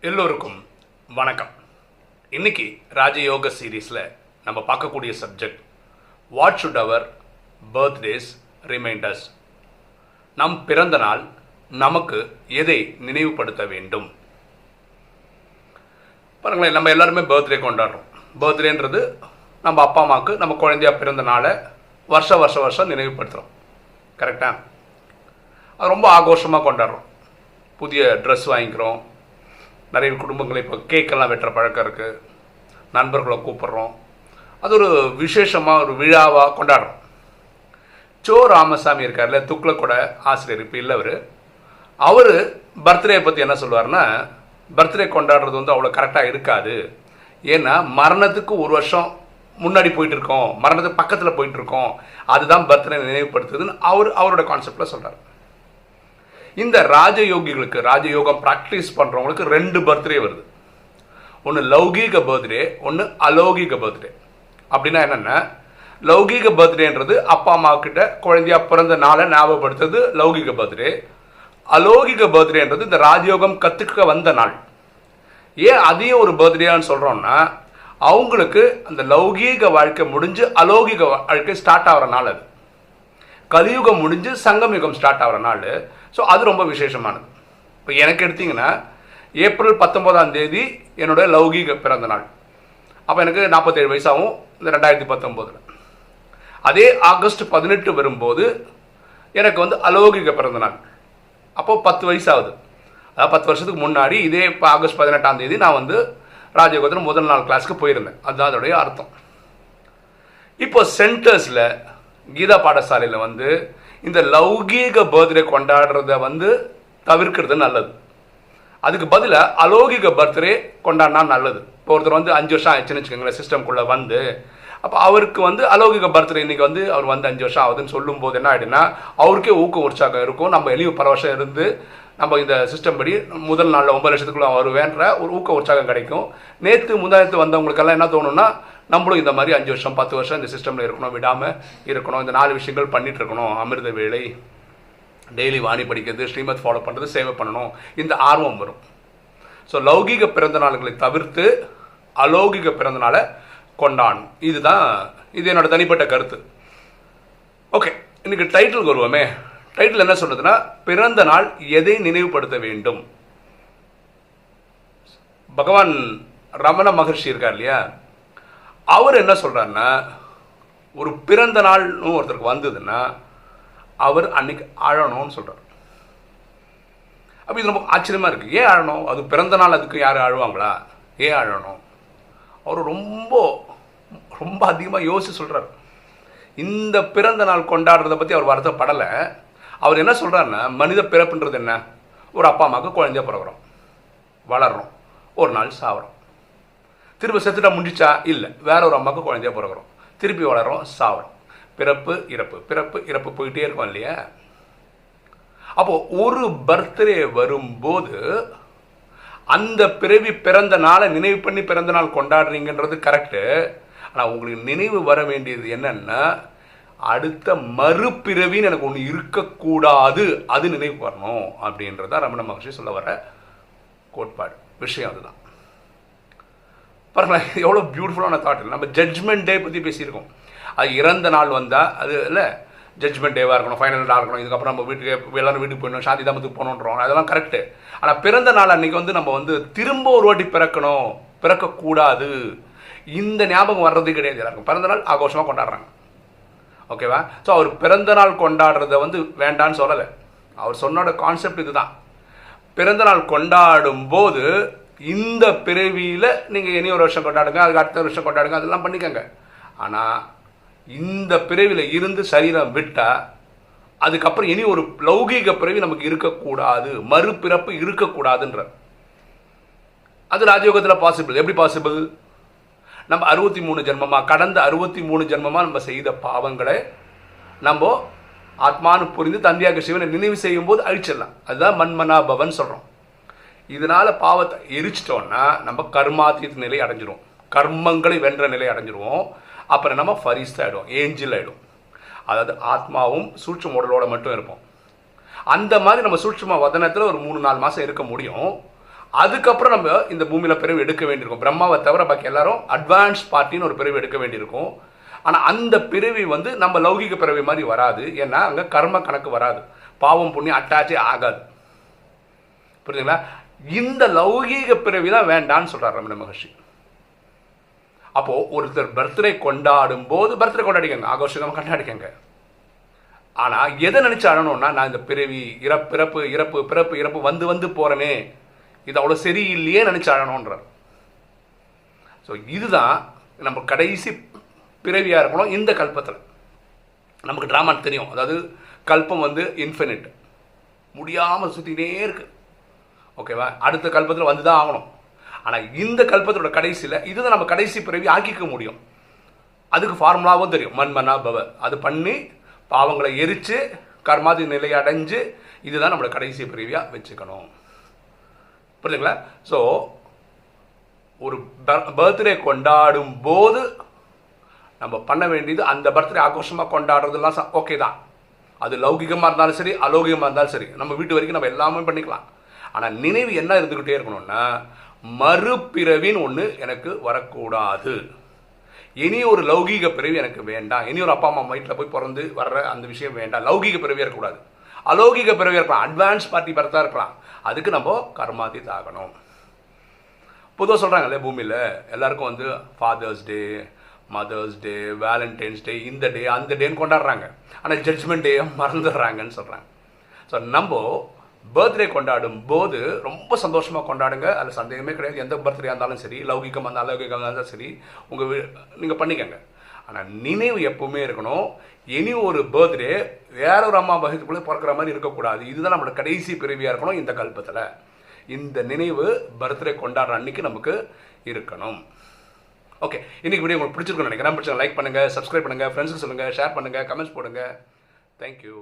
எல்லோருக்கும் வணக்கம். இன்னைக்கு ராஜயோக சீரீஸில் நம்ம பார்க்கக்கூடிய subject what should our birthdays reminders நம் பிறந்த நாள் நமக்கு எதை நினைவுபடுத்த வேண்டும்? பாருங்களேன் நம்ம எல்லாருமே பர்த்டே கொண்டாடுறோம். பர்த்டேன்றது நம்ம அப்பா அம்மாவுக்கு நம்ம குழந்தையா பிறந்த நாளை வருஷ வருஷம் வருஷம் நினைவுபடுத்துகிறோம் கரெக்டாக அது ரொம்ப ஆகோஷமாக கொண்டாடுறோம். புதிய ட்ரெஸ் வாங்கிக்கிறோம். நிறைய குடும்பங்கள் இப்போ கேக்கெல்லாம் வெட்டுற பழக்கம் இருக்குது நண்பர்களை கூப்பிட்றோம். அது ஒரு விசேஷமாக ஒரு விழாவாக கொண்டாடுறோம். சோ ராமசாமி இருக்கார்ல துக்ளக்கோட ஆசிரியர் இப்போ இல்லை அவர். அவர் பர்த்டே பற்றி என்ன சொல்லுவார்னா பர்த்டே கொண்டாடுறது வந்து அவ்வளோ கரெக்டாக இருக்காது. ஏன்னா மரணத்துக்கு ஒரு வருஷம் முன்னாடி போயிட்டு இருக்கோம். மரணத்துக்கு பக்கத்தில் போயிட்டு இருக்கோம். அதுதான் பர்த்டே நினைவுபடுத்துதுன்னு அவர் அவரோட கான்செப்டில் சொல்கிறார் இந்த ராஜயோகிகளுக்கு ராஜயோகம் ப்ராக்டிஸ் பண்ணுறவங்களுக்கு ரெண்டு பர்த்டே வருது. ஒன்று லௌகீக பர்த்டே ஒன்று அலௌகிக பர்த்டே அப்படின்னா என்னென்ன லௌகீக பர்த்டேன்றது அப்பா அம்மா கிட்ட குழந்தையா பிறந்த நாளை ஞாபகப்படுத்துறது லௌகிக பர்த்டே அலௌகிக பர்த்டேன்றது இந்த ராஜயோகம் கற்றுக்க வந்த நாள். ஏன் அதையும் ஒரு பர்த்டேன்னு சொல்கிறோம்னா அவங்களுக்கு அந்த லௌகீக வாழ்க்கை முடிஞ்சு அலௌகிக வாழ்க்கை ஸ்டார்ட் ஆகிற நாள் அது. கலியுகம் முடிஞ்சு சங்கமயுகம் ஸ்டார்ட் ஆகிற நாள். ஸோ அது ரொம்ப விசேஷமானது. இப்போ எனக்கு எடுத்திங்கன்னா ஏப்ரல் பத்தொம்போதாம் தேதி என்னோட லௌகீக பிறந்த நாள். அப்போ எனக்கு நாற்பத்தேழு வயசாகும் இந்த ரெண்டாயிரத்தி பத்தொம்போதில் அதே ஆகஸ்ட் பதினெட்டு வரும்போது எனக்கு வந்து அலௌகிக பிறந்த நாள். அப்போது பத்து வயசாகுது. அதாவது பத்து வருஷத்துக்கு முன்னாடி இதே இப்போ ஆகஸ்ட் பதினெட்டாம் தேதி நான் வந்து ராஜயோகத்தில் முதல் நாள் கிளாஸ்க்கு போயிருந்தேன். அதுதான் அதோடைய அர்த்தம். இப்போ சென்டர்ஸில் கீதா பாடசாலையில் வந்து இந்த லௌகீக பர்த்டே கொண்டாடுறத வந்து தவிர்க்கிறது நல்லது. அதுக்கு பதிலாக அலௌகிக பர்த்டே கொண்டாடினா நல்லது. இப்போ ஒருத்தர் வந்து அஞ்சு வருஷம் ஆயிடுச்சுன்னு வச்சுக்கோங்களேன் சிஸ்டம்குள்ளே வந்து. அப்போ அவருக்கு வந்து அலௌகிக பர்த்டே இன்னைக்கு வந்து அவர் வந்து அஞ்சு வருஷம் ஆகுதுன்னு சொல்லும்போது என்ன ஆகிடுன்னா அவருக்கே ஊக்கம் உற்சாகம் இருக்கும். நம்ம எளிய பல வருஷம் இருந்து நம்ம இந்த சிஸ்டம் படி முதல் நாளில் ஒன்பது லட்சத்துக்குள்ள வருவேன்ற ஒரு ஊக்க உற்சாகம் கிடைக்கும். நேற்று முந்தாயத்து வந்தவங்களுக்கெல்லாம் என்ன தோணுன்னா நம்மளும் இந்த மாதிரி அஞ்சு வருஷம் பத்து வருஷம் இந்த சிஸ்டமில் இருக்கணும் விடாமல் இருக்கணும். இந்த நாலு விஷயங்கள் பண்ணிட்டு இருக்கணும். அமிர்த வேலை டெய்லி வாணி படிக்கிறது ஸ்ரீமத் ஃபாலோ பண்ணுறது சேவை பண்ணணும். இந்த ஆர்வம் வரும். ஸோ லௌகீக பிறந்த நாள்களை தவிர்த்து அலௌகிக பிறந்த நாளை கொண்டாடணும். இதுதான் இது என்னோட தனிப்பட்ட கருத்து. ஓகே இன்னைக்கு டைட்டிலுக்கு வருவோமே. டைட்டில் என்ன சொல்றதுன்னா பிறந்த நாள் எதை நினைவுபடுத்த வேண்டும்? பகவான் ரமண மகர்ஷி இருக்கார் இல்லையா? அவர் என்ன சொல்றாருன்னா ஒரு பிறந்த நாள்னு ஒருத்தருக்கு வந்ததுன்னா அவர் அன்னைக்கு அழணும்னு சொல்றார். அப்போ இது ரொம்ப ஆச்சரியமாக இருக்குது ஏன் அழணும் அது பிறந்த நாள் அதுக்கு யாரும் அழுவாங்களா ஏன் அழணும் அவர் ரொம்ப ரொம்ப அதிகமாக யோசிச்சு சொல்கிறார் இந்த பிறந்த நாள் கொண்டாடுறத பற்றி அவர் வருத்தப்படலை. அவர் என்ன சொல்கிறாருன்னா மனித பிறப்புன்றது என்ன? ஒரு அப்பா அம்மாவுக்கு குழந்தைய பிறகுறோம் வளர்கிறோம் ஒரு நாள் சாவறோம். திரும்ப செத்துட்டா முடிச்சா இல்லை. வேற ஒரு அம்மாவுக்கு குழந்தைய பிறகுறோம் திருப்பி வளர்றோம் சாவரம் பிறப்பு இறப்பு. பிறப்பு இறப்பு போயிட்டே இருக்கும் இல்லையா? அப்போது ஒரு பர்த்டே வரும்போது அந்த பிறவி பிறந்த நாளை நினைவு பண்ணி பிறந்த நாள் கொண்டாடுறீங்கன்றது கரெக்டு ஆனால் உங்களுக்கு நினைவு வர வேண்டியது என்னென்னா அடுத்த மறுபிறவின்னு எனக்கு ஒன்று இருக்கக்கூடாது அது நினைவு வரணும் அப்படின்றத ரமண மகர்ஷி சொல்ல வர கோட்பாடு. விஷயம் அதுதான். பாருங்களேன் எவ்வளோ பியூட்டிஃபுல்லான தாட் நம்ம ஜட்ஜ்மெண்ட் டே பற்றி பேசியிருக்கோம். அது இறந்த நாள் வந்தால் அது இல்லை ஜட்ஜ்மெண்ட் டேவாக இருக்கணும் ஃபைனல் டேவாக இருக்கணும் இதுக்கப்புறம் நம்ம வீட்டுக்கு எல்லாரும் வீட்டுக்கு போயிடணும் சாந்தி தாமத்துக்கு போகணுன்றோம் அதெல்லாம் கரெக்டு ஆனால் பிறந்த நாள் அன்றைக்கி வந்து நம்ம வந்து திரும்ப ஒரு வாட்டி பிறக்கணும் பிறக்கக்கூடாது. இந்த ஞாபகம் வர்றது கிடையாது எல்லாருக்கும். பிறந்த நாள் ஆகோஷமாக கொண்டாடுறாங்க. ஓகேவா ஸோ அவர் பிறந்தநாள் கொண்டாடுறத வந்து வேண்டான்னு சொல்லலை. அவர் சொன்னோட கான்செப்ட் இதுதான். பிறந்தநாள் கொண்டாடும் போது இந்த பிறவியில் நீங்கள் இனி ஒரு வருஷம் கொண்டாடுங்க அதுக்கு அடுத்த வருஷம் கொண்டாடுங்க அதெல்லாம் பண்ணிக்கோங்க. ஆனால் இந்த பிறவியில் இருந்து சரீரம் விட்டால் அதுக்கப்புறம் இனி ஒரு லௌகீக பிறவி நமக்கு இருக்கக்கூடாது மறுபிறப்பு இருக்கக்கூடாதுன்ற அது ராஜயோகத்தில் பாசிபிள் எப்படி பாசிபிள் நம்ம அறுபத்தி மூணு ஜென்மமாக கடந்த அறுபத்தி மூணு ஜென்மமாக நம்ம செய்த பாவங்களை நம்ம ஆத்மானு புரிந்து தந்தையாக சிவனை நினைவு செய்யும் போது அழிச்சிடலாம். அதுதான் மண்மனா பவன் சொல்கிறோம் இதனால் பாவத்தை எரிச்சிட்டோம்னா நம்ம கர்மாத்தீத் நிலை அடைஞ்சிரும். கர்மங்களை வென்ற நிலை அடைஞ்சிருவோம். அப்புறம் நம்ம ஃபரிஸ்ட் ஆகிடும் ஏஞ்சில் ஆகிடும் அதாவது ஆத்மாவும் சூட்சம் உடலோட மட்டும் இருப்போம். அந்த மாதிரி நம்ம சூட்சம வதனத்தில் ஒரு மூணு நாலு மாதம் இருக்க முடியும். அதுக்கப்புறம் நம்ம இந்த பூமியில் பிறவி எடுக்க வேண்டியிருக்கும். பிரம்மாவை தவிர பாக்கி எல்லாரும் அட்வான்ஸ் பார்ட்டின்னு ஒரு பிறவி எடுக்க வேண்டியிருக்கும். ஆனால் அந்த பிறவி வந்து நம்ம லௌகிக பிறவி மாதிரி வராது. ஏன்னா அங்கே கர்ம கணக்கு வராது. பாவம் புண்ணியம் அட்டாச்சே ஆகாது. புரியுதுங்களா இந்த லௌகீக பிறவி தான் வேண்டான்னு சொல்கிறார் ரமண மகர்ஷி. அப்போது ஒருத்தர் பர்த்டே கொண்டாடும் போது பர்த்டே கொண்டாடிக்கங்க ஆகோஷமாக கொண்டாடிக்கங்க. ஆனால் எதை நினைச்சு அழணும்னா நான் இந்த பிறவி இறப்பு பிறப்பு இறப்பு பிறப்பு இறப்பு வந்து வந்து போகிறேனே இது அவ்வளோ சரியில்லையே நினைச்சு அழணுன்றார் ஸோ இதுதான் நம்ம கடைசி பிறவியாக இருக்கணும் இந்த கல்பத்தில். நமக்கு ட்ராமா தெரியும். அதாவது கல்பம் வந்து இன்ஃபினிட் முடியாமல் சுற்றிக்கிட்டே இருக்குது ஓகேவா அடுத்த கல்பத்தில் வந்து தான் ஆகணும். ஆனால் இந்த கல்பத்தோட கடைசியில் இதுதான் நம்ம கடைசி பிறவி ஆக்கிக்க முடியும். அதுக்கு ஃபார்முலாவும் தெரியும். மண் பவ. அது பண்ணி பாவங்களை எரித்து கர்மாதி நிலை அடைஞ்சு இதுதான் நம்மளோட கடைசி பிறவியாக வச்சுக்கணும். புரியுதுங்களா ஸோ ஒரு பர்த்டே கொண்டாடும் போது நம்ம பண்ண வேண்டியது அந்த பர்த்டே ஆக்ரோஷமாக ச ஓகே தான். அது லௌகிகமாக இருந்தாலும் சரி அலௌகிகமாக இருந்தாலும் சரி. நம்ம வீட்டு வரைக்கும் நம்ம எல்லாமே பண்ணிக்கலாம். ஆனால் நினைவு என்ன இருந்துக்கிட்டே இருக்கணும்னா மறுபிறவின்னு ஒன்று எனக்கு வரக்கூடாது. இனி ஒரு லௌகீக பிறவி எனக்கு வேண்டாம். இனி ஒரு அப்பா அம்மா வயிற்றில் போய் பிறந்து வர்ற அந்த விஷயம் வேண்டாம். லௌகீக பிறவியாக இருக்கக்கூடாது. அலௌகிக பிறவியாக இருக்கலாம். அட்வான்ஸ் பார்ட்டி பர்த்தாக இருக்கலாம். அதுக்கு நம்ம கர்மாதி தாகணும். பொதுவாக சொல்கிறாங்க இல்லையா பூமியில் எல்லாருக்கும் வந்து father's day mother's day valentine's day இந்த டே அந்த டேன்னு கொண்டாடுறாங்க. ஆனால் ஜட்ஜ்மெண்ட் டே மறந்துடுறாங்கன்னு சொல்கிறாங்க ஸோ நம்ம பர்த்டே கொண்டாடும் போது ரொம்ப சந்தோஷமாக கொண்டாடுங்க. அதில் சந்தேகமே கிடையாது. எந்த பர்த்டே இருந்தாலும் சரி லௌகிகம் அந்த அலௌகிகம் இருந்தாலும் சரி உங்கள் நீங்கள் பண்ணிக்கங்க. ஆனால் நினைவு எப்பவுமே இருக்கணும். இனி ஒரு பர்த்டே வேற ஒரு அம்மா வகுத்துக்குள்ளே பிறக்கிற மாதிரி இருக்கக்கூடாது. இதுதான் நம்மளோட கடைசி பிறவியாக இருக்கணும் இந்த கல்பத்தில். இந்த நினைவு பர்த்டே கொண்டாடுற அன்னைக்கு நமக்கு இருக்கணும். ஓகே இன்னைக்கு வீடியோ உங்களுக்கு பிடிச்சிருக்குன்னு நினைக்கிறேன். பிடிச்சா லைக் பண்ணுங்கள் சப்ஸ்கிரைப் பண்ணுங்கள் ஃப்ரெண்ட்ஸுக்கு சொல்லுங்கள் ஷேர் பண்ணுங்கள் கமெண்ட்ஸ் போடுங்கள் தேங்க்யூ